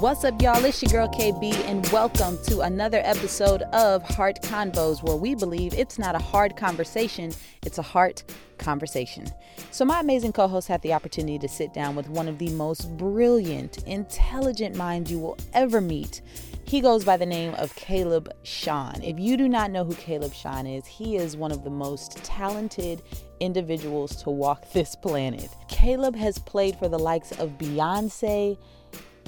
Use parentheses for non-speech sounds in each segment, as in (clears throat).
What's up, y'all? It's your girl KB, and welcome to another episode of Heart Convos, where we believe it's not a hard conversation, it's a heart conversation. So, my amazing co host had the opportunity to sit down with one of the most brilliant, intelligent minds you will ever meet. He goes by the name of Caleb Sean. If you do not know who Caleb Sean is, he is one of the most talented individuals to walk this planet. Caleb has played for the likes of Beyonce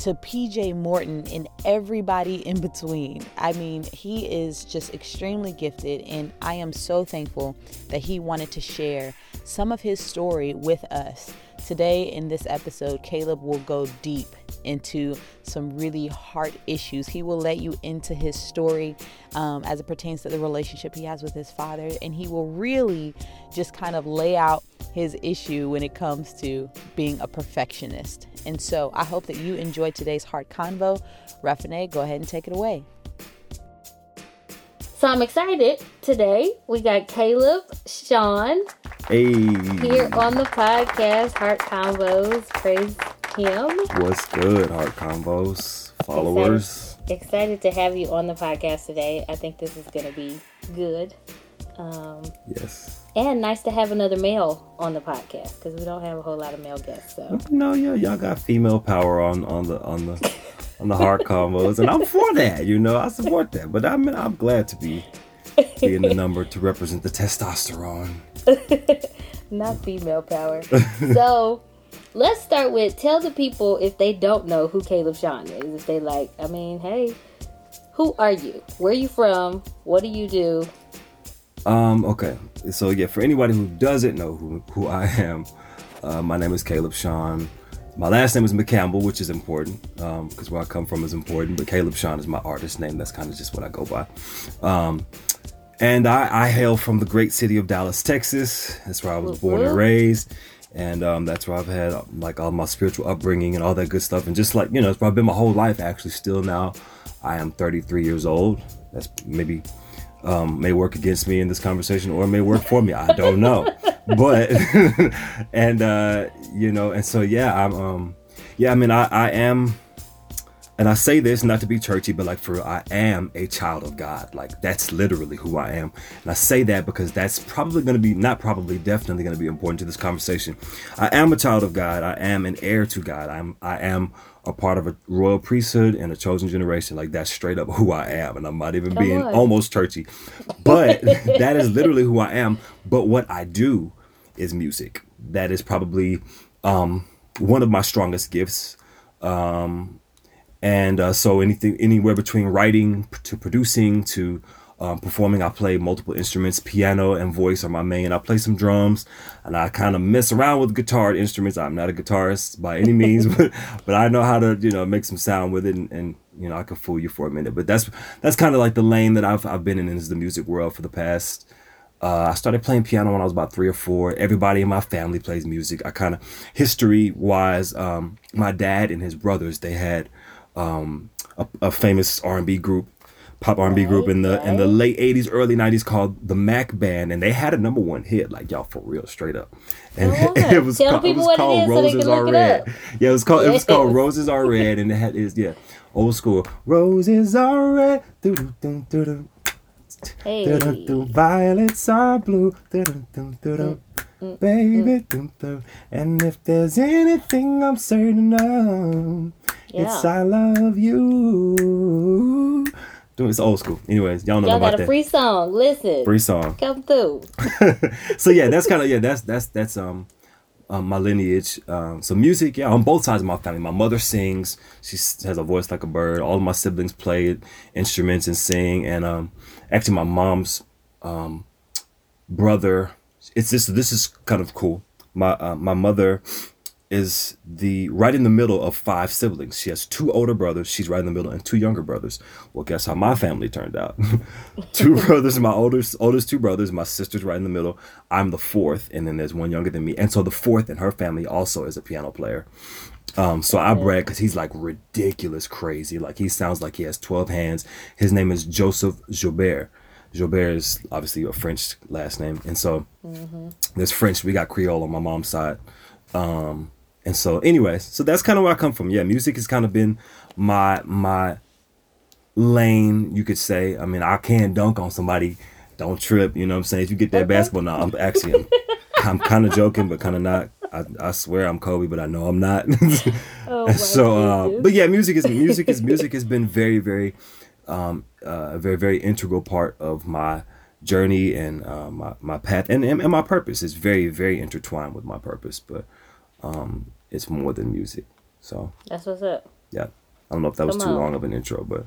to PJ Morton and everybody in between. I mean, he is just extremely gifted, and I am so thankful that he wanted to share some of his story with us. Today, in this episode, Caleb will go deep into some really hard issues. He will let you into his story um, as it pertains to the relationship he has with his father, and he will really just kind of lay out his issue when it comes to being a perfectionist. And so I hope that you enjoyed today's heart convo. Rafine, go ahead and take it away. So I'm excited today. We got Caleb, Sean, hey. here on the podcast, Heart Convos. Praise him. What's good, Heart Convos followers? Excited, excited to have you on the podcast today. I think this is going to be good. Um, yes. And nice to have another male on the podcast because we don't have a whole lot of male guests. So no, yeah, y'all got female power on on the on the (laughs) on the Heart Convos, and I'm for that. You know, I support that. But I'm I'm glad to be be in the number to represent the testosterone. (laughs) Not female power. so let's start with tell the people if they don't know who Caleb Sean is. If they like, I mean, hey, who are you? Where are you from? What do you do? Um, okay. So yeah, for anybody who doesn't know who, who I am, uh, my name is Caleb Sean. My last name is McCampbell, which is important because um, where I come from is important. But Caleb Sean is my artist name. That's kind of just what I go by. Um, and I, I, hail from the great city of Dallas, Texas. That's where I was born and raised. And um, that's where I've had like all my spiritual upbringing and all that good stuff. And just like, you know, it's probably been my whole life actually. Still now, I am 33 years old. That's maybe um, may work against me in this conversation or may work for me. I don't know. but (laughs) and uh, you know, and so yeah, I'm um yeah, I mean I, I am and I say this not to be churchy, but like for real, I am a child of God. Like that's literally who I am. And I say that because that's probably going to be, not probably, definitely going to be important to this conversation. I am a child of God. I am an heir to God. I'm, I am a part of a royal priesthood and a chosen generation. Like that's straight up who I am. And I'm not even Come being on. almost churchy, but (laughs) that is literally who I am. But what I do is music. That is probably um, one of my strongest gifts. Um, and uh, so anything anywhere between writing to producing to um, performing i play multiple instruments piano and voice are my main i play some drums and i kind of mess around with guitar instruments i'm not a guitarist by any means (laughs) but, but i know how to you know make some sound with it and, and you know i can fool you for a minute but that's that's kind of like the lane that i've, I've been in is the music world for the past uh, I started playing piano when I was about three or four. Everybody in my family plays music. I kind of, history wise, um, my dad and his brothers, they had um, a, a, famous R&B group, pop R&B right, group in the right. in the late '80s, early '90s called the Mac Band, and they had a number one hit, like y'all for real, straight up. And it, (laughs) it was Tell called, it was called it Roses so Are Red. Yeah, it was called it was called Roses Are Red, and it had is yeah, old school Roses Are Red. Doo, doo, doo, doo, doo. Hey. Violets are blue. Mm, mm, Baby, mm. and if there's anything I'm certain of, yeah. It's I love you. It's old school. Anyways, y'all know y'all about got a that. free song. Listen, free song. Come through. (laughs) so yeah, that's kind of yeah. That's that's that's um, um my lineage. Um, so music, yeah, on both sides of my family. My mother sings. She has a voice like a bird. All of my siblings play instruments and sing. And um, actually, my mom's um brother. It's this. This is kind of cool. My uh, my mother is the right in the middle of five siblings. She has two older brothers, she's right in the middle, and two younger brothers. Well, guess how my family turned out? (laughs) two (laughs) brothers, my oldest oldest two brothers, my sister's right in the middle. I'm the fourth, and then there's one younger than me. And so the fourth in her family also is a piano player. Um, so I brag because he's like ridiculous crazy. Like he sounds like he has 12 hands. His name is Joseph Joubert. Joubert is obviously a French last name. And so mm-hmm. there's French, we got Creole on my mom's side. Um, and so anyways so that's kind of where i come from. Yeah music has kind of been my my lane you could say. I mean i can dunk on somebody. Don't trip you know what i'm saying? If you get that basketball now i'm actually (laughs) i'm, I'm kind of joking but kind of not. I, I swear i'm kobe but i know i'm not. Oh (laughs) so uh, but yeah music is music is music has been very very um uh, a very very integral part of my journey and uh, my, my path and, and and my purpose. Is very very intertwined with my purpose but um it's more than music so That's what's up. yeah i don't know if that was too on. long of an intro but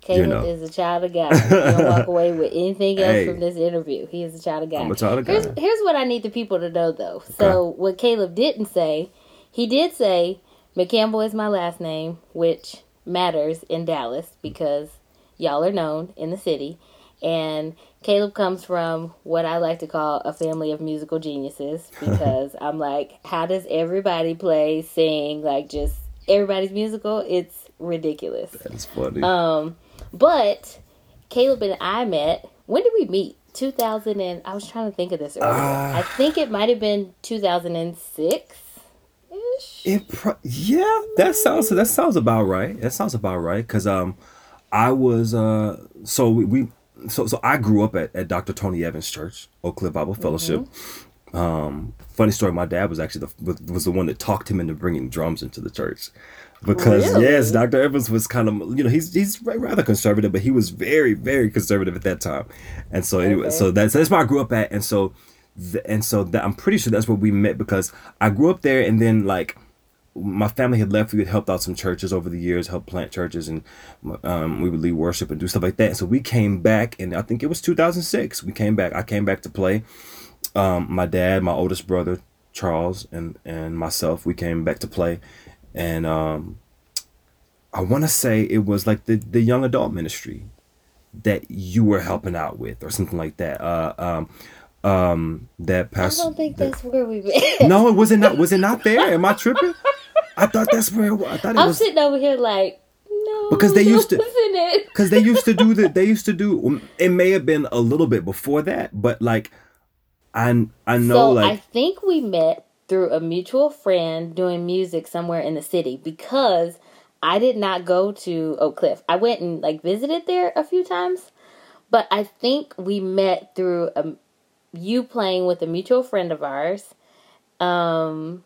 Caleb know. is a child of God. You don't walk (laughs) away with anything else Hey. from this interview. He is a child of God. I'm a child of God. Here's what I need the people to know, though. So, what Caleb didn't say, he did say McCampbell is my last name, which matters in Dallas because y'all are known in the city. And Caleb comes from what I like to call a family of musical geniuses (laughs) because I'm like, how does everybody play, sing, like just everybody's musical? It's ridiculous. that's funny Um, but Caleb and I met. When did we meet? 2000 and I was trying to think of this earlier. Ah. I think it might have been 2006 ish. It pro- yeah, that sounds that sounds about right. That sounds about right because um, I was uh, so we, we so so I grew up at, at Dr. Tony Evans Church, Oak Cliff Bible Fellowship. Um, funny story, my dad was actually the was, the one that talked him into bringing drums into the church. Because Really? yes, Dr. Evans was kind of you know he's he's rather conservative, but he was very very conservative at that time, and so anyway, Okay. so that's that's where I grew up at, and so th- and so that I'm pretty sure that's where we met because I grew up there, and then like my family had left. We had helped out some churches over the years, helped plant churches, and um, we would lead worship and do stuff like that. So we came back, and I think it was 2006. We came back. I came back to play. Um, my dad, my oldest brother Charles, and and myself, we came back to play, and um, I want to say it was like the the young adult ministry that you were helping out with, or something like that. Uh, um, um, that I don't think that- that's where we (laughs) met. no, it was it not. Was it not there? Am I tripping? I thought that's where it. I thought it I'm was sitting over here like, no. Because they used to- (laughs) because they used to do the. They used to do. um, It may have been a little bit before that, but like, I I know so I think we met through a mutual friend doing music somewhere in the city because I did not go to Oak Cliff. I went and like visited there a few times, but I think we met through a, you playing with a mutual friend of ours. Um,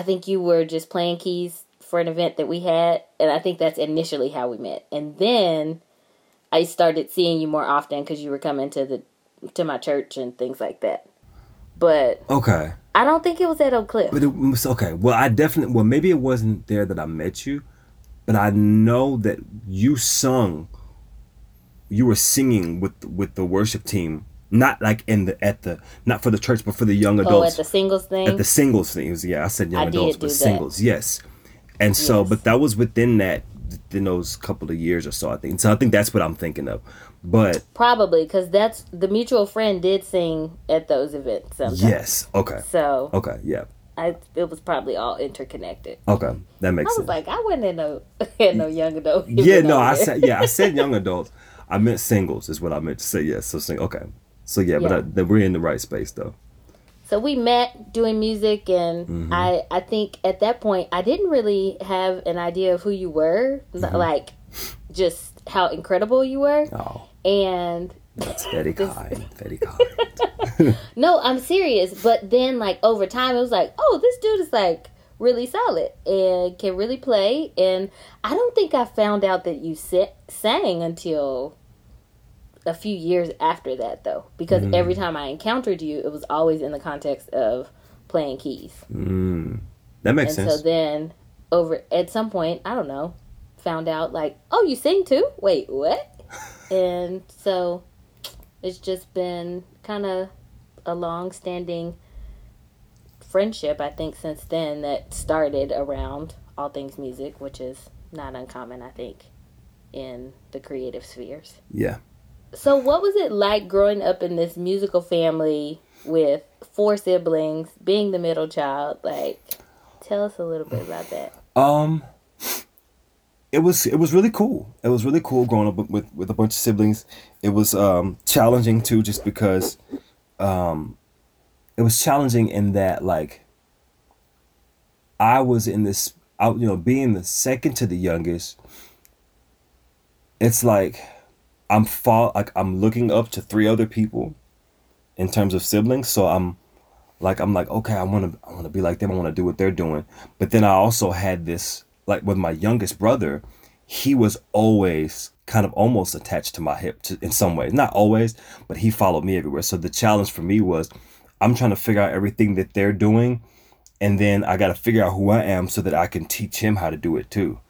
I think you were just playing keys for an event that we had, and I think that's initially how we met. And then I started seeing you more often because you were coming to the to my church and things like that. But okay, I don't think it was at Oak Cliff. but it was okay. Well, I definitely. Well, maybe it wasn't there that I met you, but I know that you sung. You were singing with with the worship team, not like in the at the not for the church, but for the young adults. oh, at the singles thing. at the singles things. Yeah, I said young I adults, but that. singles, yes. And so, Yes. but that was within that, in those couple of years or so, I think. So I think that's what I'm thinking of. But Probably because that's the mutual friend did sing at those events. Sometimes. yes, okay, So okay, yeah, I it was probably all interconnected. okay, that makes sense. I was sense. like, I wasn't in no (laughs) in no young adult. (laughs) yeah, no, I said, yeah, I said young adults. I meant singles is what I meant to say. Yes, so sing. Okay, so yeah, but I, we're in the right space though. So we met doing music, and Mm-hmm. I I think at that point I didn't really have an idea of who you were, Mm-hmm. like just how incredible you were, Oh, and that's very kind, (laughs) very kind. (laughs) No, I'm serious. But then, like over time, it was like, oh, this dude is like really solid and can really play. And I don't think I found out that you sa- sang until a few years after that, though, because every time I encountered you, it was always in the context of playing keys. Mm, that makes and sense. so then, over at some point, I don't know, found out like, oh, you sing too? Wait, what? (laughs) and so it's just been kind of a long-standing friendship, I think, since then that started around all things music, which is not uncommon, I think, in the creative spheres. yeah. So, what was it like growing up in this musical family with four siblings, being the middle child? Like, tell us a little bit about that. Um, it was it was really cool. It was really cool growing up with with, a bunch of siblings. It was um challenging too, just because um it was challenging in that like I was in this, I, you know, being the second to the youngest, it's like I'm fall like I'm looking up to three other people in terms of siblings. So I'm like I'm like okay, I want to I want to be like them. I want to do what they're doing. But then I also had this like with my youngest brother, he was always kind of almost attached to my hip to, in some ways. Not always, but he followed me everywhere. So the challenge for me was I'm trying to figure out everything that they're doing and then I got to figure out who I am so that I can teach him how to do it too.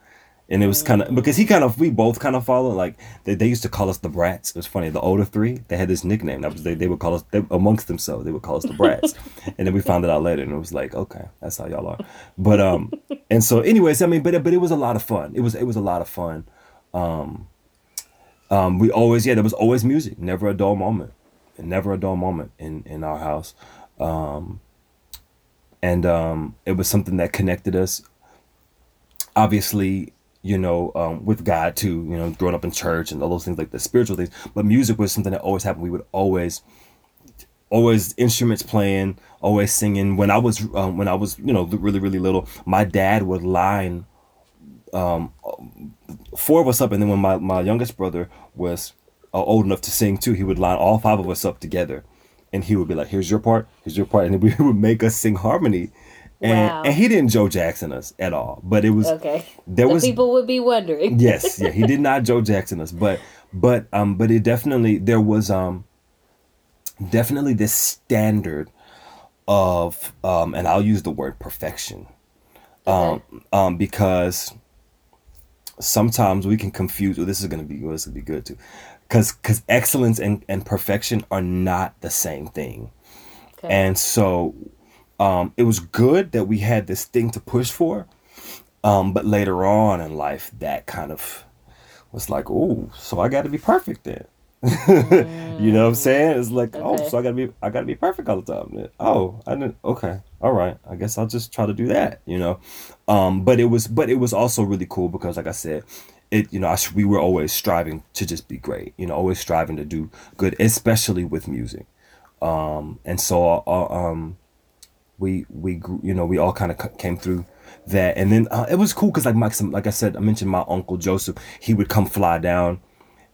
And it was kind of because he kind of we both kind of follow like they, they used to call us the brats. It was funny. The older three they had this nickname that was they, they would call us they, amongst themselves they would call us the brats, (laughs) and then we found it out later and it was like okay that's how y'all are. But um and so anyways I mean but but it was a lot of fun. It was it was a lot of fun. Um, um we always yeah there was always music. Never a dull moment. Never a dull moment in in our house. Um, and um, it was something that connected us. Obviously, you know, um, with God too. You know, growing up in church and all those things like the spiritual things. But music was something that always happened. We would always, always instruments playing, always singing. When I was um, when I was you know really really little, my dad would line um, four of us up, and then when my my youngest brother was uh, old enough to sing too, he would line all five of us up together and he would be like, "Here's your part, here's your part," and (laughs) we would make us sing harmony. And, wow. and he didn't Joe Jackson us at all, but it was okay. There the was people would be wondering. yes, yeah, he did (laughs) not Joe Jackson us, but but um, but it definitely there was um, definitely this standard of um, and I'll use the word perfection, okay. um, um, because sometimes we can confuse. Well, this is gonna be well, this will be good too because because excellence and, and perfection are not the same thing okay. and so um, it was good that we had this thing to push for um, but later on in life that kind of was like oh so i got to be perfect then. Mm. (laughs) you know what i'm saying? It's like oh, okay. oh so i gotta be i gotta be perfect all the time oh i didn't okay all right. I guess i'll just try to do that you know? Um, but it was but it was also really cool because like i said it you know we were always striving to just be great you know always striving to do good especially with music. Um, and so uh, um, we we you know we all kind of came through that. And then uh, it was cool because like like I said I mentioned my uncle Joseph he would come fly down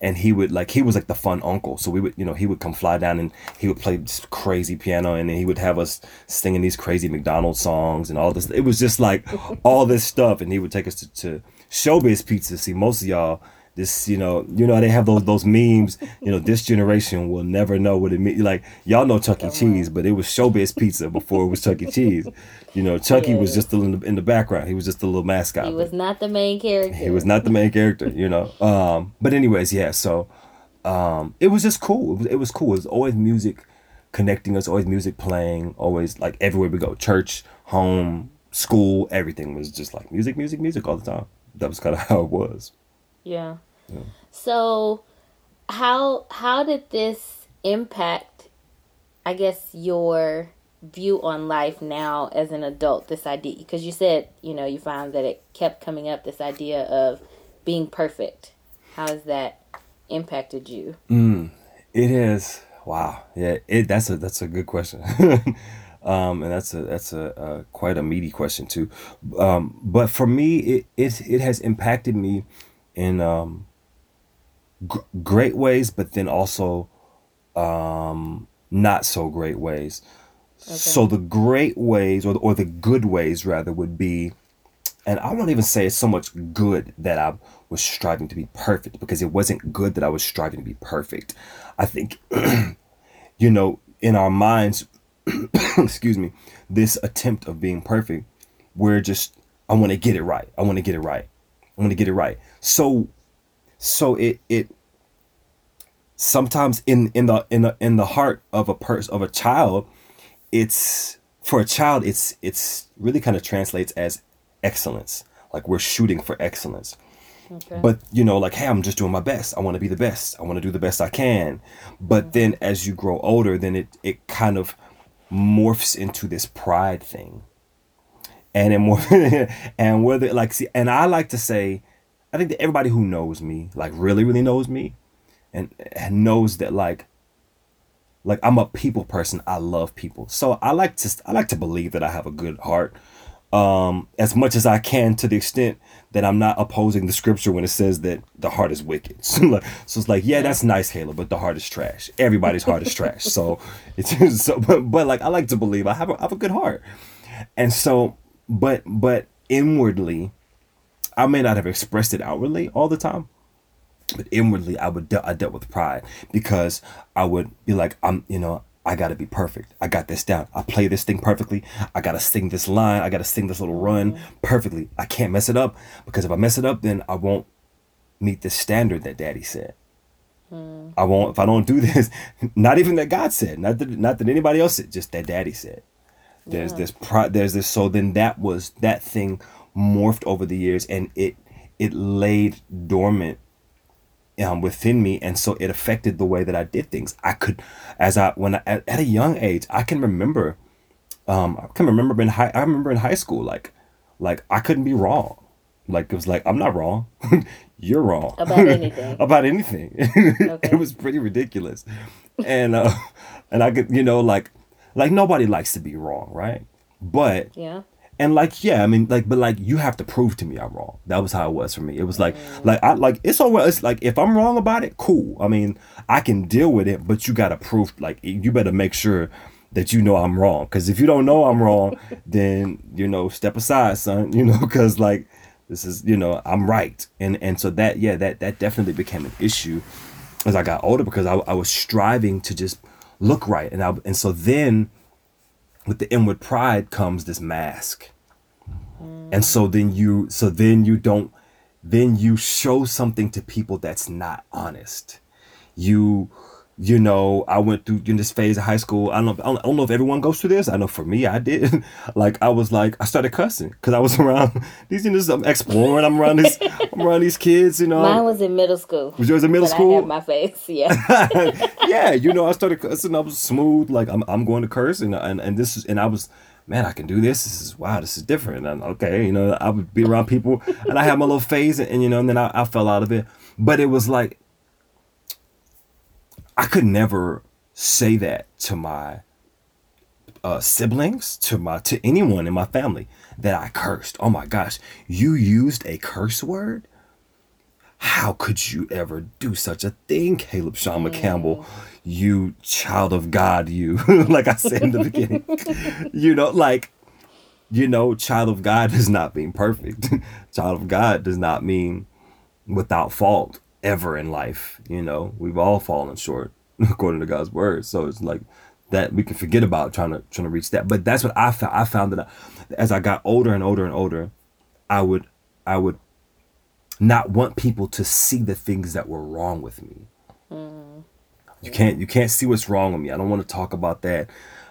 and he would like he was like the fun uncle. So we would you know he would come fly down and he would play this crazy piano and then he would have us singing these crazy mcdonald's songs and all this it was just like (laughs) all this stuff. And he would take us to, to showbiz pizza. See, most of y'all, this, you know, you know, they have those those memes. You know, this generation will never know what it means. Like y'all know Chuck E. Cheese, but it was showbiz pizza before it was Chuck E. Cheese. You know, Chucky yeah. was just in the, in the background. He was just a little mascot. He was not the main character. He was not the main character. You know. (laughs) Um, but anyways, yeah. So, um, it was just cool. It was, it was cool. It was always music connecting us. Always music playing. Always like everywhere we go, church, home, school, everything was just like music, music, music all the time that was kind of (laughs) how it was. Yeah. So, how how did this impact? I guess your view on life now as an adult. This idea, because you said you know you found that it kept coming up. This idea of being perfect. How has that impacted you? Mm, it is. Wow. Yeah. It. That's a that's a good question. (laughs) Um, and that's a that's a, a, quite a meaty question too. Um, but for me, it, it it has impacted me in um, g- great ways, but then also um, not so great ways. Okay. So the great ways, or the, or the good ways rather, would be, and I won't even say it's so much good that I was striving to be perfect because it wasn't good that I was striving to be perfect. I think, (clears throat) you know, in our minds (clears throat) excuse me, this attempt of being perfect, we're just I want to get it right. I want to get it right. I want to get it right. So so it it sometimes in in the in the in the heart of a person of a child, it's for a child it's it's really kind of translates as excellence. Like we're shooting for excellence. Okay. But you know, like, hey, I'm just doing my best. I want to be the best. I want to do the best I can. But mm-hmm. then as you grow older, then it it kind of morphs into this pride thing. And it more (laughs) and whether like see and I like to say I think that everybody who knows me, like really, really knows me, and, and knows that like like I'm a people person. I love people. So I like to I like to believe that I have a good heart. um, as much as I can to the extent that I'm not opposing the scripture when it says that the heart is wicked. (laughs) So, it's like, yeah, that's nice, Caleb, but the heart is trash. Everybody's heart is trash. So (laughs) it's so, but, but like I like to believe I have a, I have a good heart, and so, but but inwardly, I may not have expressed it outwardly all the time, but inwardly I would de- I dealt with pride because I would be like I'm you know I got to be perfect. I got this down. I play this thing perfectly. I got to sing this line. I got to sing this little run perfectly. I can't mess it up because if I mess it up, then I won't meet the standard that daddy said. Mm. I won't, if I don't do (laughs) this, not even that God said, not that, not that anybody else said, just that daddy said. There's yeah. this pride, there's this, so then that was, that thing morphed over the years and it, it laid dormant um, within me, and so it affected the way that I did things. I could, as I when I, at, at a young age, I can remember, um, I can remember in high, I remember in high school, like, like I couldn't be wrong. Like it was like I'm not wrong, (laughs) you're wrong about (laughs) anything. about anything. (laughs) Okay. it was pretty ridiculous, and uh, and I could you know like like nobody likes to be wrong, right? But yeah and like yeah i mean like but like you have to prove to me i'm wrong. That was how it was for me. It was like mm. like i like it's all it's like if i'm wrong about it cool. I mean i can deal with it but you gotta prove like you better make sure that you know i'm wrong. Because if you don't know i'm wrong (laughs) then you know step aside son you know because like this is you know i'm right. And and so that yeah that that definitely became an issue as i got older because i, I was striving to just look right. And i and so then with the inward pride comes this mask. And so then you so then you don't then you show something to people that's not honest. You you know, I went through in this phase of high school. I don't, know, I don't know if everyone goes through this. I know for me, I did. (laughs) like I was like, I started cussing because I was (laughs) around these. You know, I'm exploring. I'm around these. (laughs) I'm around these kids. You know, mine was in middle school. Was yours in middle school? I had my face. Yeah. yeah, you know, I started cussing. I was smooth. Like I'm, I'm going to curse, and and and this is, and I was man, I can do this. This is wow, this is different. And okay, you know, I would be around people and I had my little phase and, and you know, and then I, I, fell out of it. But it was like I could never say that to my uh, siblings, to my to anyone in my family that I cursed. Oh my gosh, you used a curse word? How could you ever do such a thing, Caleb Sean McCampbell? You child of God, you. (laughs) like I said in the beginning. (laughs) you know, like, you know, child of God does not mean perfect. (laughs) child of God does not mean without fault ever in life. You know, we've all fallen short (laughs) according to God's word. So it's like that we can forget about trying to trying to reach that. But that's what I found. I found that as I got older and older and older, I would I would not want people to see the things that were wrong with me. Mm. You can't you can't see what's wrong with me. I don't want to talk about that.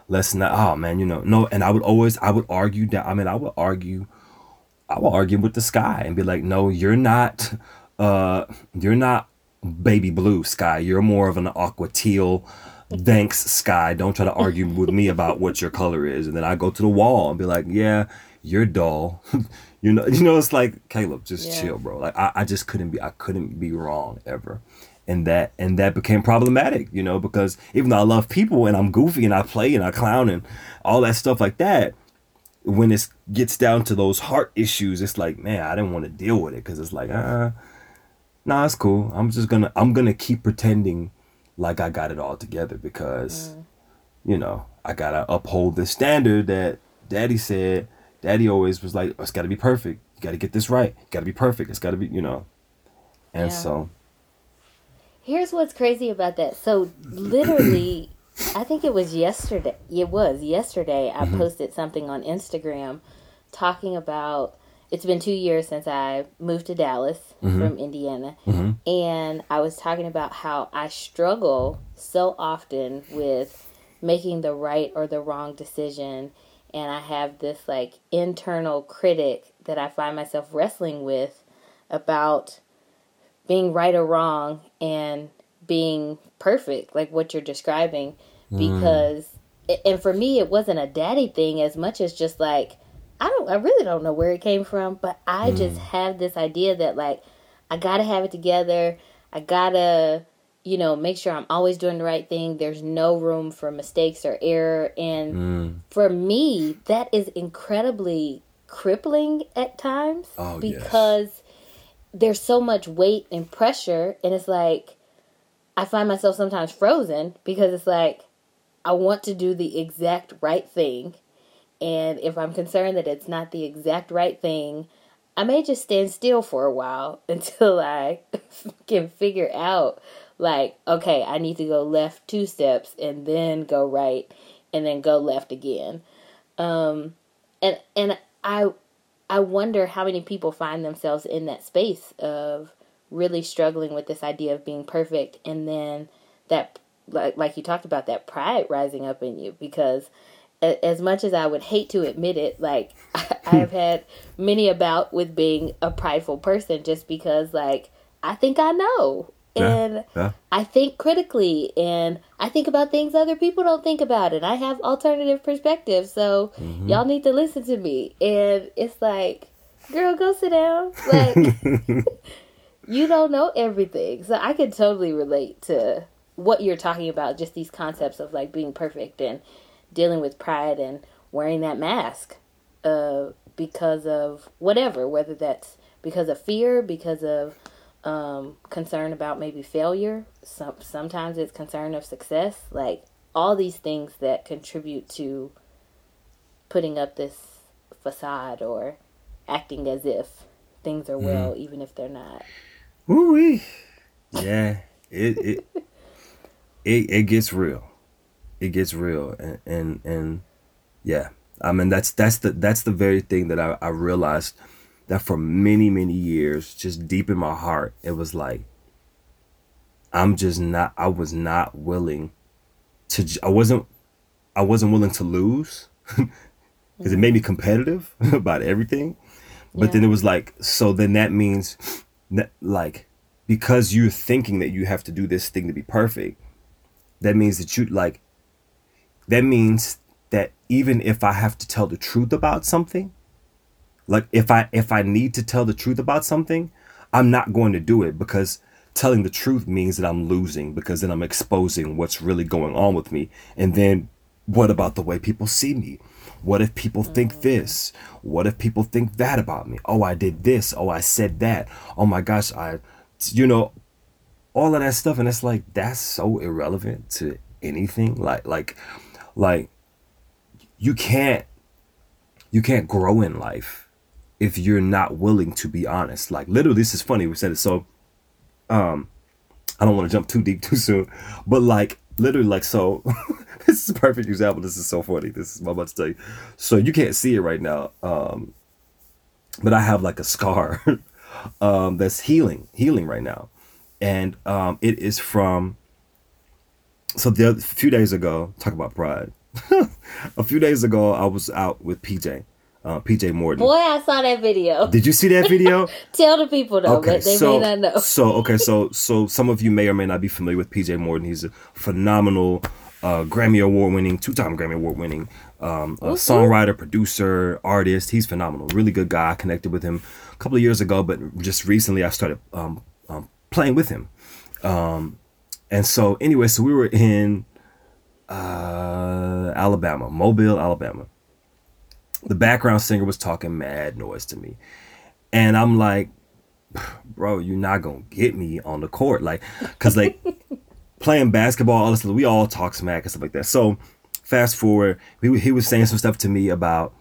Let's not. Oh man, you know no. And I would always I would argue that. I mean I would argue. I would argue with the sky and be like, no, you're not. Uh, you're not baby blue sky. You're more of an aqua teal. Thanks, sky. Don't try to argue with me about what your color is. And then I go to the wall and be like, yeah, you're dull. (laughs) you know, you know, it's like Caleb, just yeah. chill, bro. Like I, I just couldn't be, I couldn't be wrong ever. And that, and that became problematic, you know, because even though I love people and I'm goofy and I play and I clown and all that stuff like that, when it gets down to those heart issues, it's like, man, I didn't want to deal with it because it's like, ah. Uh, nah, it's cool. I'm just gonna I'm gonna keep pretending like I got it all together because mm. you know I gotta uphold the standard that Daddy said. Daddy always was like, oh, it's gotta be perfect. You gotta get this right. You gotta be perfect. It's gotta be you know. And yeah. so. Here's what's crazy about that. So literally. (coughs) I think it was yesterday. It was yesterday. I mm-hmm. posted something on Instagram talking about it's been two years since I moved to Dallas mm-hmm. from Indiana. Mm-hmm. And I was talking about how I struggle so often with making the right or the wrong decision. And I have this like internal critic that I find myself wrestling with about being right or wrong and being perfect, like what you're describing. Mm. Because, and for me, it wasn't a daddy thing as much as just like, I don't I really don't know where it came from, but I mm. just have this idea that like I got to have it together. I got to you know, make sure I'm always doing the right thing. There's no room for mistakes or error and mm. for me that is incredibly crippling at times Oh, yes. because there's so much weight and pressure and it's like I find myself sometimes frozen because it's like I want to do the exact right thing and if I'm concerned that it's not the exact right thing, I may just stand still for a while (laughs) until I (laughs) can figure out like okay, I need to go left two steps and then go right and then go left again. Um and and I I wonder how many people find themselves in that space of really struggling with this idea of being perfect and then that like like you talked about that pride rising up in you because as much as I would hate to admit it like (laughs) I've had many about with being a prideful person just because like I think I know Yeah, and yeah. I think critically and I think about things other people don't think about and I have alternative perspectives so Mm-hmm. y'all need to listen to me and it's like girl go sit down like (laughs) you don't know everything so I can totally relate to what you're talking about just these concepts of like being perfect and dealing with pride and wearing that mask uh because of whatever whether that's because of fear because of um, concern about maybe failure. Some sometimes it's concern of success. Like all these things that contribute to putting up this facade or acting as if things are well, even if they're not. Woo-wee. Yeah, it it (laughs) it it gets real. It gets real, and and and yeah. I mean that's that's the that's the very thing that I, I realized that for many many years, just deep in my heart, it was like I'm just not. I was not willing to. i wasn't. I wasn't willing to lose (laughs) because it made me competitive (laughs) about everything. But then it was like, so then that means, that, like, because you're thinking that you have to do this thing to be perfect, that means that you like. That means that even if I have to tell the truth about something, like if I if I need to tell the truth about something, I'm not going to do it because telling the truth means that I'm losing because then I'm exposing what's really going on with me. And then what about the way people see me? What if people think mm. this? What if people think that about me? Oh, I did this. Oh, I said that. Oh my gosh, I you know all of that stuff and it's like that's so irrelevant to anything like like like you can't you can't grow in life if you're not willing to be honest. Like literally this is funny we said it so um i don't want to jump too deep (laughs) too soon but like literally like so (laughs) this is a perfect example this is so funny this is what i'm about to tell you. So you can't see it right now um but i have like a scar (laughs) um that's healing healing right now. And um it is from so the other, few days ago talk about pride (laughs) a few days ago i was out with pj uh, pj morton Boy, I saw that video. did you see that video (laughs) Tell the people though, but they so, may not know. So okay, so so some of you may or may not be familiar with PJ Morton. He's a phenomenal uh, Grammy Award winning, two time Grammy Award winning um, uh, songwriter, producer, artist. He's phenomenal. Really good guy. I connected with him a couple of years ago, but just recently I started um, um, playing with him. Um, and so anyway, so we were in uh, Alabama, Mobile, Alabama. The background singer was talking mad noise to me. And I'm like, bro, you're not gonna get me on the court, like, cause like (laughs) playing basketball, all this, stuff, we all talk smack and stuff like that. So fast forward, he was saying some stuff to me about,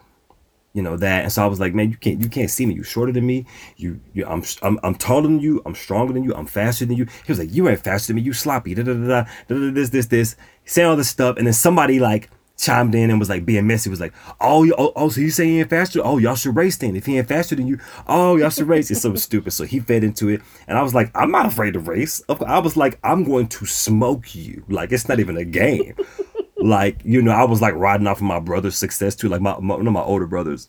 you know that, and so I was like, man, you can't, you can't see me. you're shorter than me. You, you, I'm, I'm, I'm taller than you. I'm stronger than you. I'm faster than you. He was like, you ain't faster than me. You sloppy. Da da da da. da, this, this, this. Saying all this stuff, and then somebody like chimed in and was like being messy. Was like, oh, oh, oh so you saying he ain't faster? Oh, y'all should race then. If he ain't faster than you, oh, y'all should race. It's so (laughs) stupid. So he fed into it, and I was like, I'm not afraid to race. I was like, I'm going to smoke you. Like it's not even a game. Like you know, I was like riding off of my brother's success too. Like my, my one of my older brothers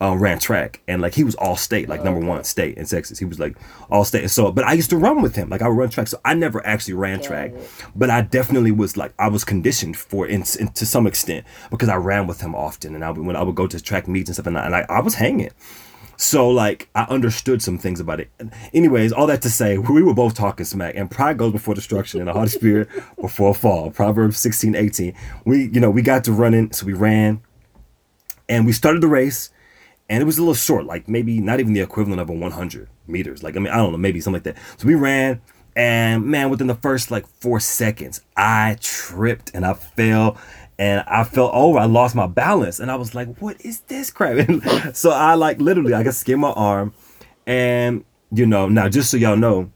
um, ran track and like he was all state, like number one state in Texas. He was like all state. And so, but I used to run with him. Like I would run track. So I never actually ran track, but I definitely was like, I was conditioned for in, in- to some extent because I ran with him often. And I would, when I would go to track meets and stuff and I, and I, I was hanging. So like I understood some things about it. Anyways, all that to say, we were both talking smack and pride goes before destruction and a haughty spirit (laughs) before a fall. Proverbs 16, 18. We, you know, we got to running, so we ran and we started the race and it was a little short, like maybe not even the equivalent of a 100 meters. Like I mean, I don't know, maybe something like that. So we ran, and man, within the first like four seconds, I tripped and I fell. And I fell over. I lost my balance, and I was like, "What is this crap?" (laughs) So I like literally, I got skinned my arm, and you know, now just so y'all know,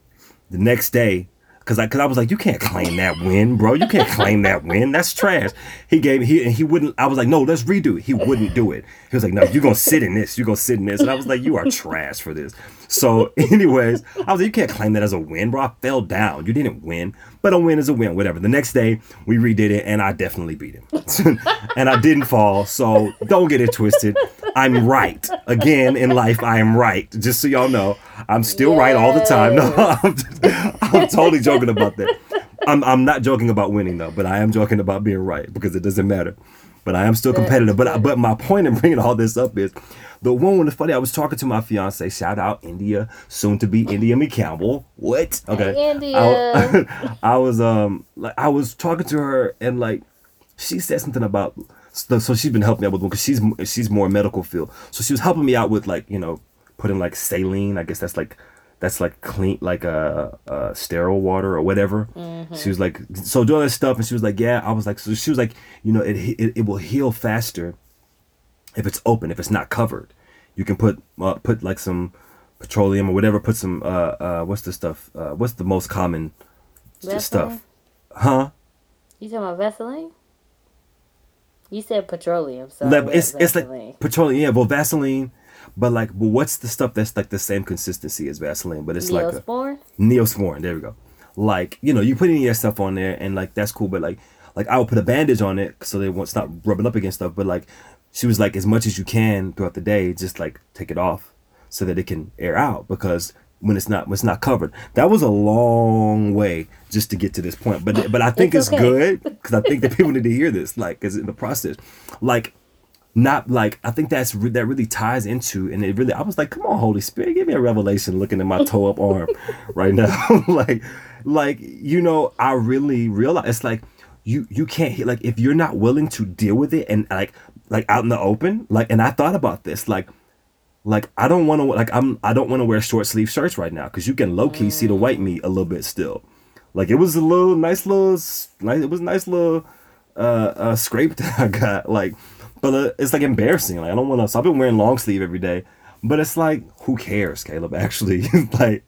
the next day, Cause I, cause I was like, you can't claim that win, bro. You can't claim that win. That's trash. He gave me, he, and he wouldn't, I was like, no, let's redo it. He wouldn't do it. He was like, no, you're to sit in this. You're to sit in this. And I was like, you are trash for this. So (laughs) anyways, I was like, you can't claim that as a win, bro. I fell down. You didn't win, but a win is a win, whatever. The next day we redid it and I definitely beat him (laughs) and I didn't fall. So don't get it twisted. I'm right. Again, in life, I am right. Just so y'all know, I'm still right all the time. No, (laughs) I'm, I'm totally joking about that. I'm, I'm not joking about winning though, but I am joking about being right because it doesn't matter. But I am still competitive. But but my point in bringing all this up is the one when it's funny. I was talking to my fiance. Shout out India, soon to be India McCampbell. What? Okay, Hey, India. I, (laughs) I was um like I was talking to her and like she said something about so, so she's been helping me out with one because she's she's more medical field. So she was helping me out with like you know putting like saline. I guess that's like that's like clean like a uh, uh, sterile water or whatever. She was like so doing this stuff and she was like yeah. I was like so she was like you know it it, it will heal faster if it's open if it's not covered. You can put uh, put like some petroleum or whatever. Put some uh uh what's the stuff uh what's the most common Vaseline? stuff huh You talking about Vaseline? You said petroleum, so Like, it's it's like petroleum, yeah, well Vaseline, but like, but what's the stuff that's like the same consistency as Vaseline, but it's like a Neosporin? Neosporin. There we go. Like you know, you put any of your stuff on there, and like that's cool, but like like I would put a bandage on it so they won't stop rubbing up against stuff. But like she was like, as much as you can throughout the day, just like take it off so that it can air out because when it's not when it's not covered. That was a long way just to get to this point, but but I think It's it's, good because I think that people need to hear this, like, because in the process, like not like I think that's re- that really ties into and it really I was like come on Holy Spirit give me a revelation looking at my toe up arm (laughs) right now. (laughs) Like like you know I really realize it's like you you can't like if you're not willing to deal with it and like like out in the open like and I thought about this like like I don't want to like I'm I don't want to wear short sleeve shirts right now because you can low key see the white meat a little bit still. Like it was a little nice little nice it was a nice little uh uh scrape (laughs) that I got like, but uh, it's like embarrassing. Like I don't want to. So I've been wearing long sleeve every day, but it's like who cares, Caleb? (laughs) Actually, (laughs) like.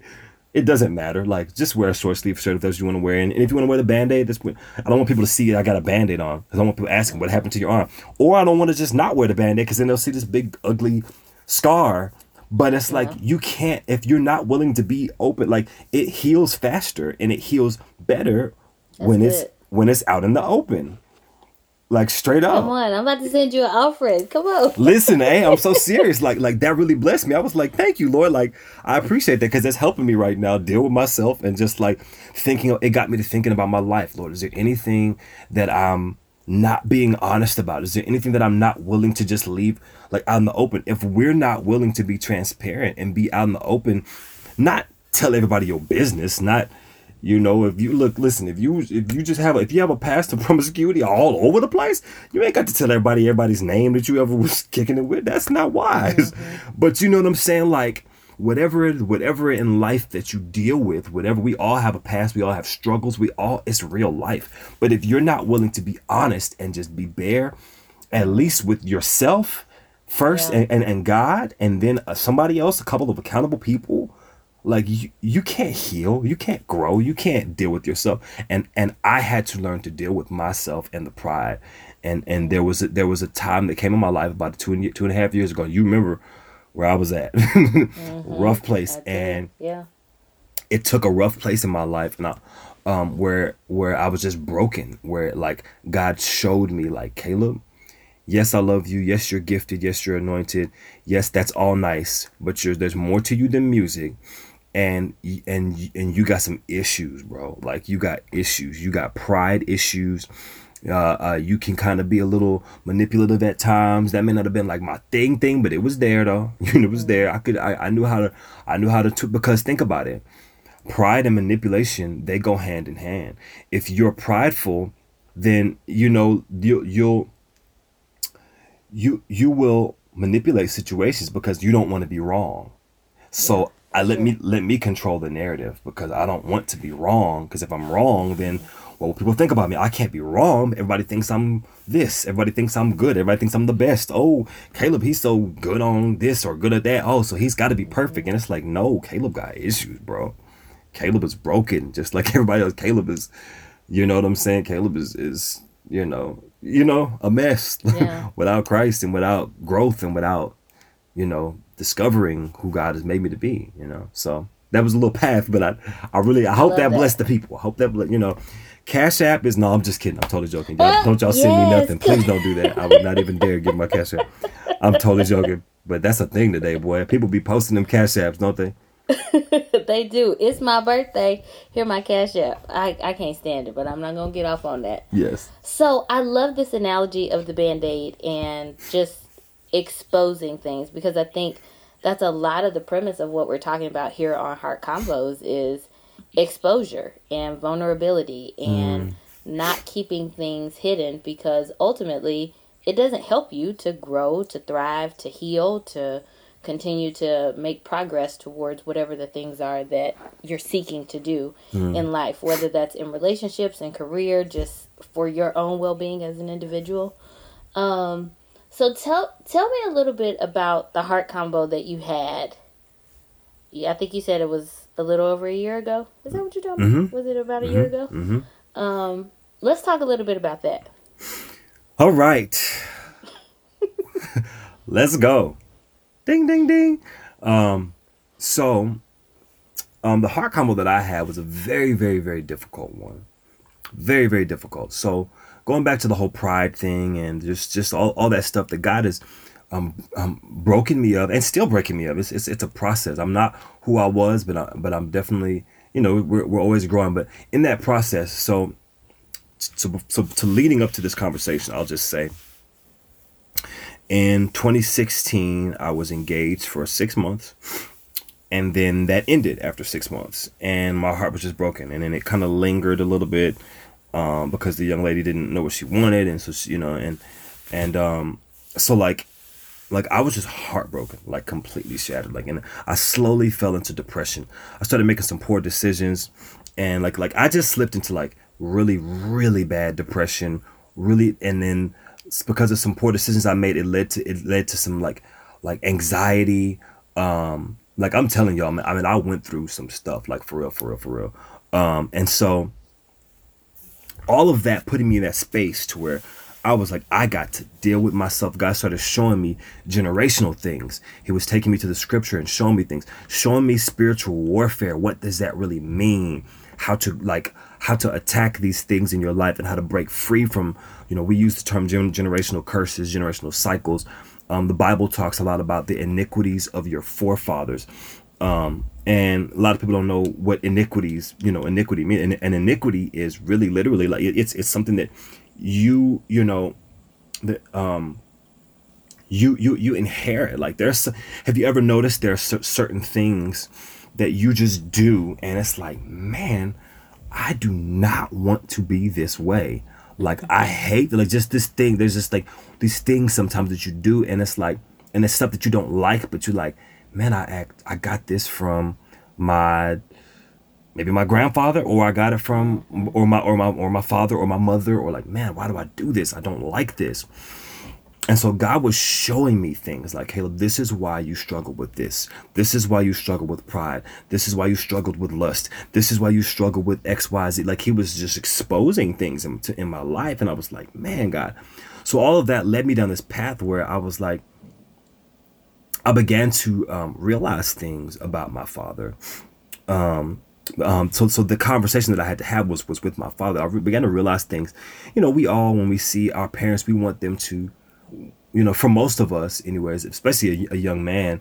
It doesn't matter. Like, just wear a short sleeve shirt if that's what you want to wear. And if you want to wear the band aid, what, I don't want people to see I got a band aid on. I don't want people asking what happened to your arm. Or I don't want to just not wear the band aid because then they'll see this big, ugly scar. But it's like, you can't, if you're not willing to be open, like, it heals faster and it heals better when it's good. when it's out in the open. Like, straight up. Come on, I'm about to send you an Alfred. Come on. Listen, hey, I'm so (laughs) serious. Like, like that really blessed me. I was like, thank you, Lord. Like, I appreciate that because it's helping me right now deal with myself and just like thinking. It got me to thinking about my life. Lord, is there anything that I'm not being honest about? Is there anything that I'm not willing to just leave like out in the open? If we're not willing to be transparent and be out in the open, not tell everybody your business, not you know, if you look, listen, if you if you just have a, if you have a past (laughs) of promiscuity all over the place, you ain't got to tell everybody everybody's name that you ever was kicking it with. That's not wise. Mm-hmm. But you know what I'm saying? Like whatever whatever in life that you deal with, whatever we all have a past, we all have struggles, we all it's real life. But if you're not willing to be honest and just be bare, at least with yourself first Yeah. and, and, and God, and then uh, somebody else, a couple of accountable people, like you, you can't heal you can't grow you can't deal with yourself and and i had to learn to deal with myself and the pride and and there was a, there was a time that came in my life about two and two and a half years ago you remember where i was at. (laughs) Rough place. And yeah. it took a rough place in my life and I, um where where I was just broken where like God showed me like Caleb yes I love you. Yes you're gifted. Yes you're anointed. Yes that's all nice but you're, there's more to you than music. And and and you got some issues bro. Like you got issues. You got pride issues uh, uh, you can kind of be a little manipulative at times. That may not have been like my thing, thing, but it was there though. (laughs) it was there. I could, I, I knew how to, I knew how to, t- because think about it pride and manipulation they go hand in hand if you're prideful then you know you, you'll you you will manipulate situations because you don't want to be wrong. So I let me let me control the narrative because I don't want to be wrong. Because if I'm wrong, then what people think about me? I can't be wrong. Everybody thinks I'm this. Everybody thinks I'm good. Everybody thinks I'm the best. Oh, Caleb, he's so good on this or good at that. Oh, so he's got to be perfect. And it's like, no, Caleb got issues, bro. Caleb is broken, just like (laughs) everybody else. Caleb is, you know what I'm saying? Caleb is is you know you know a mess (laughs) Yeah. without Christ and without growth and without you know discovering who God has made me to be. You know, so that was a little path, but I I really I hope love that, that. blessed the people. I hope that you know. Cash App is no, I'm just kidding. I'm totally joking. Y'all, don't y'all send me nothing. Please don't do that. I would not even dare give my Cash App. I'm totally joking. But that's a thing today, boy. People be posting them Cash Apps, don't they? (laughs) they do. It's my birthday. Here my cash app. I, I can't stand it, but I'm not gonna get off on that. Yes. So I love this analogy of the band aid and just exposing things because I think that's a lot of the premise of what we're talking about here on Heart Convos is exposure and vulnerability and not keeping things hidden because ultimately it doesn't help you to grow, to thrive, to heal, to continue to make progress towards whatever the things are that you're seeking to do in life, whether that's in relationships and career, just for your own well being as an individual. Um, so tell tell me a little bit about the heart convo that you had. Yeah, I think you said it was a little over a year ago. Is that what you're talking about? Was it about a year ago? Mm-hmm. Um, let's talk a little bit about that. All right. Let's go. Ding ding ding. Um so um the heart convo that I had was a very very very difficult one. Very very difficult. So going back to the whole pride thing and just just all, all that stuff that God has um, um broken me of and still breaking me of. It's, it's it's a process. I'm not who I was, but I, but I'm definitely you know we're we're always growing. But in that process, so so, so to leading up to this conversation, I'll just say in 2016, I was engaged for six months. And then that ended after six months. And my heart was just broken. And then it kind of lingered a little bit um, because the young lady didn't know what she wanted. And so, she, you know, and, and um, so like, like I was just heartbroken, like completely shattered. Like, and I slowly fell into depression. I started making some poor decisions, and like, like I just slipped into like really, really bad depression. Really, and then because of some poor decisions I made, it led to it led to some like, like anxiety. Um, like I'm telling y'all, man, I mean, I went through some stuff, like for real, for real, for real. Um, and so all of that putting me in that space to where I was like, I got to deal with myself. God started showing me generational things. He was taking me to the scripture and showing me things, showing me spiritual warfare. What does that really mean? How to like how to attack these things in your life and how to break free from, you know, we use the term generational curses, generational cycles. Um, the Bible talks a lot about the iniquities of your forefathers. Um, and a lot of people don't know what iniquities, you know, iniquity mean. And, and iniquity is really literally like it's it's something that you you know that um you you you inherit. Like there's have you ever noticed there are cer- certain things that you just do and it's like man I do not want to be this way. Like I hate like just this thing. There's just like these things sometimes that you do, and it's like, and it's stuff that you don't like, but you're like, man, I act, I got this from my maybe my grandfather, or I got it from, or my or my or my father or my mother, or like, man, why do I do this? I don't like this. And so God was showing me things like, Caleb, this is why you struggle with this. This is why you struggle with pride. This is why you struggled with lust. This is why you struggle with X, Y, Z. Like he was just exposing things in, in my life. And I was like, man, God. So all of that led me down this path where I was like, I began to um, realize things about my father. Um, um, so, so the conversation that I had to have was was with my father. I re- began to realize things. You know, we all when we see our parents, we want them to you know, for most of us, anyways, especially a, a young man,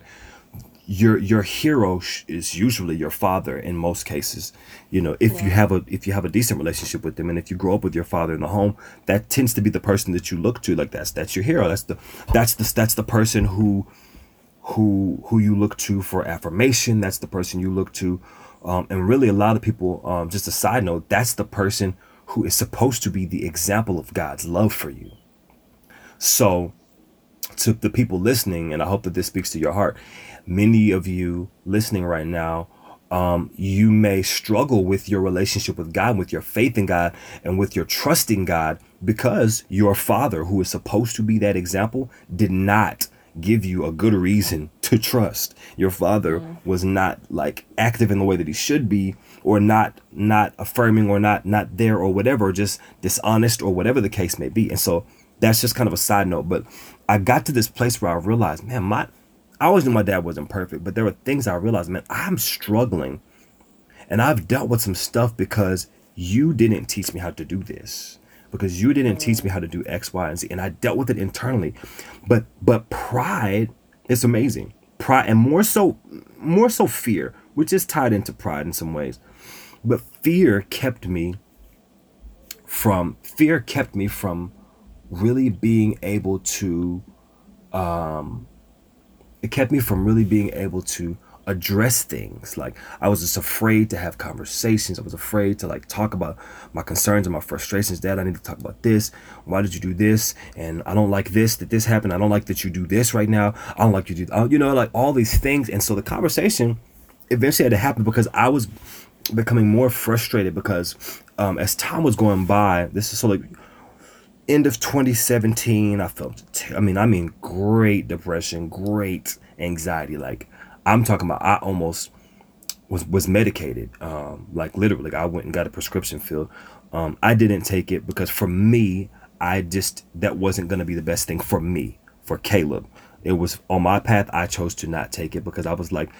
your your hero sh- is usually your father in most cases. You know, if you have a if you have a decent relationship with them, and if you grow up with your father in the home, that tends to be the person that you look to. Like that's that's your hero. That's the that's the that's the person who who who you look to for affirmation. That's the person you look to, um, and really a lot of people. Um, just a side note, that's the person who is supposed to be the example of God's love for you. So to the people listening, and I hope that this speaks to your heart. Many of you listening right now, um, you may struggle with your relationship with God, with your faith in God, and with your trusting God because your father, who is supposed to be that example, did not give you a good reason to trust. Your father mm. was not like active in the way that he should be or not not affirming or not not there or whatever, just dishonest or whatever the case may be. And so that's just kind of a side note, but I got to this place where I realized, man, my I always knew my dad wasn't perfect, but there were things I realized, man, I'm struggling. And I've dealt with some stuff because you didn't teach me how to do this because you didn't teach mm. me how to do X, Y, and Z, and I dealt with it internally. But but pride is amazing. Pride and more so more so fear, which is tied into pride in some ways. But fear kept me from fear kept me from really being able to um it kept me from really being able to address things. Like i was just afraid to have conversations. I was afraid to like talk about my concerns and my frustrations. Dad i need to talk about this. Why did you do this? And i don't like this that this happened. I don't like that you do this right now. I don't like you do uh, you know like all these things. And so the conversation eventually had to happen because i was becoming more frustrated because um, as time was going by this is so like end of 2017 i felt i mean i mean great depression great anxiety. Like i'm talking about i almost was was medicated um like literally i went and got a prescription filled um i didn't take it because for me i just that wasn't going to be the best thing for me for caleb it was on my path i chose to not take it because i was like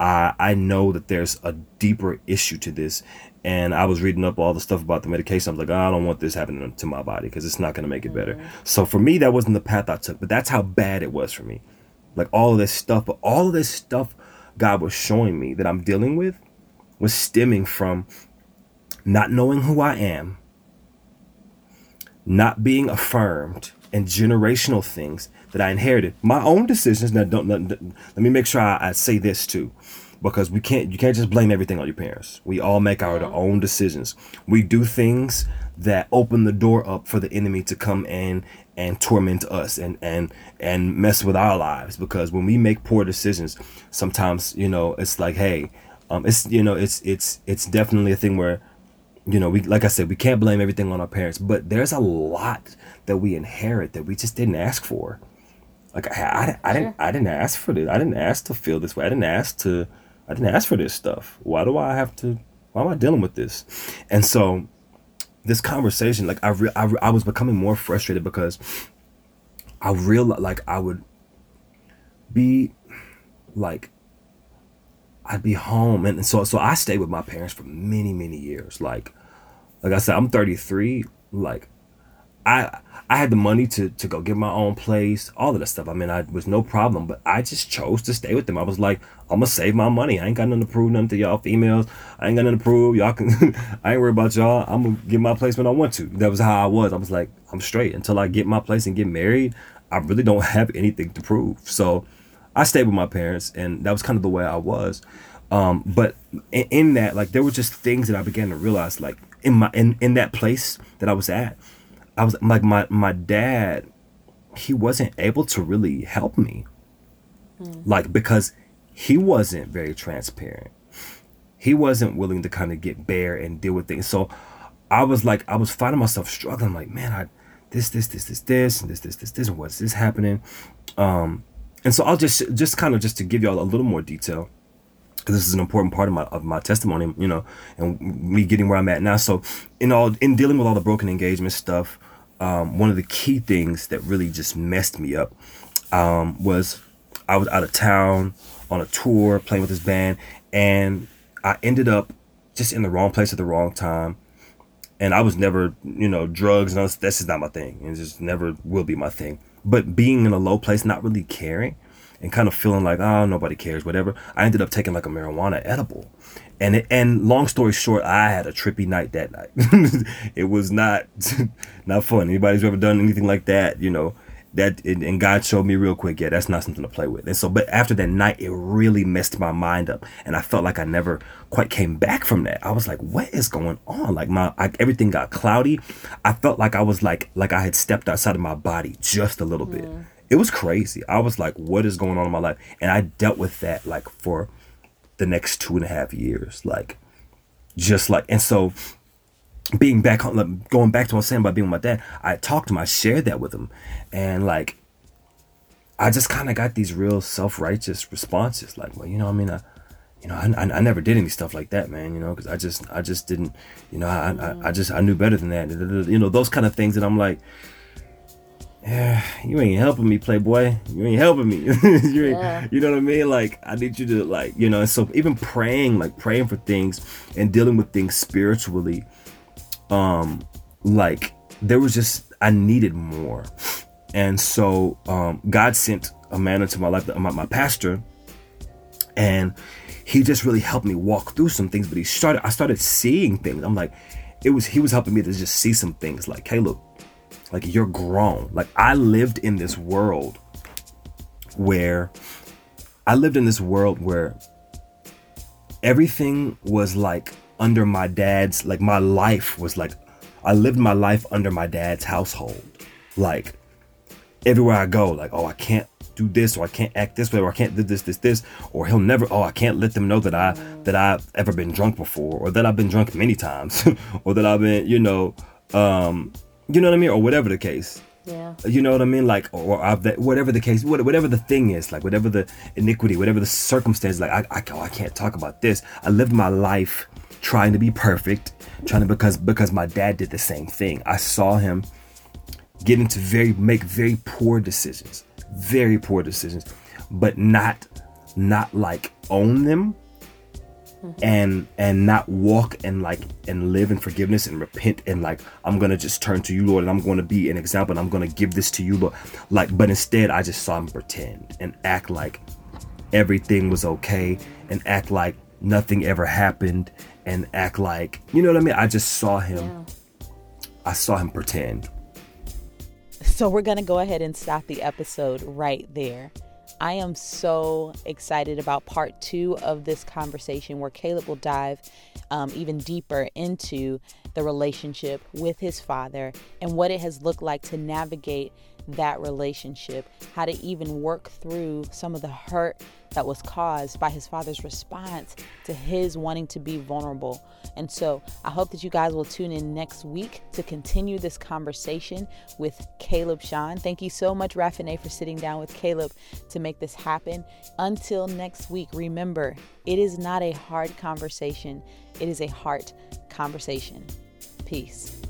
i i know that there's a deeper issue to this and I was reading up all the stuff about the medication. I was like, oh, I don't want this happening to my body because it's not going to make it better. So for me, that wasn't the path I took, but that's how bad it was for me. Like all of this stuff, but all of this stuff God was showing me that I'm dealing with was stemming from not knowing who I am, not being affirmed, and generational things that I inherited. My own decisions. Now, don't let, let me make sure I, I say this too because we can't you can't just blame everything on your parents. We all make our own decisions. We do things that open the door up for the enemy to come in and torment us and and and mess with our lives because when we make poor decisions, sometimes, you know, it's like, hey, um it's you know, it's it's it's definitely a thing where you know, we like I said, we can't blame everything on our parents, but there's a lot that we inherit that we just didn't ask for. Like I, I, I didn't I didn't ask for this. I didn't ask to feel this way. I didn't ask to I didn't ask for this stuff. Why do I have to? Why am I dealing with this? And so, this conversation, like I, re- I, re- I was becoming more frustrated because I real like I would be like I'd be home, and so so I stayed with my parents for many many years. Like like I said, I'm 33. Like I I had the money to to go get my own place, all of that stuff. I mean, I was no problem, but I just chose to stay with them. I was like, I'm gonna save my money. I ain't got nothing to prove, nothing to y'all females. I ain't got nothing to prove. Y'all can. (laughs) I ain't worried about y'all. I'm gonna get my place when I want to. That was how I was. I was like, I'm straight until I get my place and get married. I really don't have anything to prove. So I stayed with my parents, and that was kind of the way I was. Um, but in, in that, like, there were just things that I began to realize, like in my in in that place that I was at I was like my my dad he wasn't able to really help me. Like because he wasn't very transparent. He wasn't willing to kind of get bare and deal with things. So I was like I was finding myself struggling like man I this this this this this and this this this this and what's this happening um and so I'll just just kind of just to give y'all a little more detail because this is an important part of my of my testimony, you know, and me getting where I'm at now. So, in all in dealing with all the broken engagement stuff, um, one of the key things that really just messed me up um, was I was out of town on a tour playing with this band, and I ended up just in the wrong place at the wrong time. And I was never, you know, drugs and all this, just not my thing. It just never will be my thing. But being in a low place, not really caring, and kind of feeling like oh nobody cares whatever i ended up taking like a marijuana edible and and long story short i had a trippy night that night. (laughs) It was not (laughs) not fun. Anybody's ever done anything like that you know that and god showed me real quick yeah that's not something to play with. And so but after that night it really messed my mind up. And i felt like i never quite came back from that. I was like what is going on? Like my I, everything got cloudy. I felt like i was like like i had stepped outside of my body just a little bit. It it was crazy. I was like, what is going on in my life? And I dealt with that like for the next two and a half years. Like, just like, and so being back on, going back to what I was saying about being with my dad, I talked to him, I shared that with him. And like, I just kind of got these real self righteous responses. Like, well, you know, I mean, I, you know, I, I, I, never did any stuff like that, man. You know, because I just, I just didn't, you know, I, I, I mm. just, I knew better than that. You know, those kind of things. And I'm like, yeah, (sighs) you ain't helping me, Playboy. You ain't helping me. (laughs) you, yeah. you know what I mean? Like, I need you to, like, you know, and so even praying, like praying for things and dealing with things spiritually, um, like there was just, I needed more. And so, um, God sent a man into my life, my, my pastor, and he just really helped me walk through some things. But he started, I started seeing things. I'm like, it was, he was helping me to just see some things like, hey, look, like you're grown. Like I lived in this world where I lived in this world where everything was like under my dad's, like my life was like, I lived my life under my dad's household. Like everywhere I go, like, oh, I can't do this or I can't act this way or I can't do this, this, this, or he'll never, oh, I can't let them know that I, that I've ever been drunk before or that I've been drunk many times (laughs) or that I've been, you know, um, you know what I mean, or whatever the case. Yeah. You know what I mean, like, or, or that, whatever the case, whatever the thing is, like, whatever the iniquity, whatever the circumstance, like, I, I, oh, I can't talk about this. I lived my life trying to be perfect, trying to because because my dad did the same thing. I saw him get into very make very poor decisions, very poor decisions, but not not like own them. And and not walk and like and live in forgiveness and repent and like I'm gonna just turn to you, Lord, and I'm gonna be an example and I'm gonna give this to you, Lord. Like, but instead I just saw him pretend and act like everything was okay and act like nothing ever happened and act like you know what I mean? I just saw him yeah. I saw him pretend. So we're gonna go ahead and stop the episode right there. I am so excited about part two of this conversation where Caleb will dive um, even deeper into the relationship with his father and what it has looked like to navigate that relationship, how to even work through some of the hurt that was caused by his father's response to his wanting to be vulnerable. And so I hope that you guys will tune in next week to continue this conversation with Caleb Sean. Thank you so much, Rafine, for sitting down with Caleb to make this happen. Until next week, remember, it is not a hard conversation, it is a heart conversation. Peace.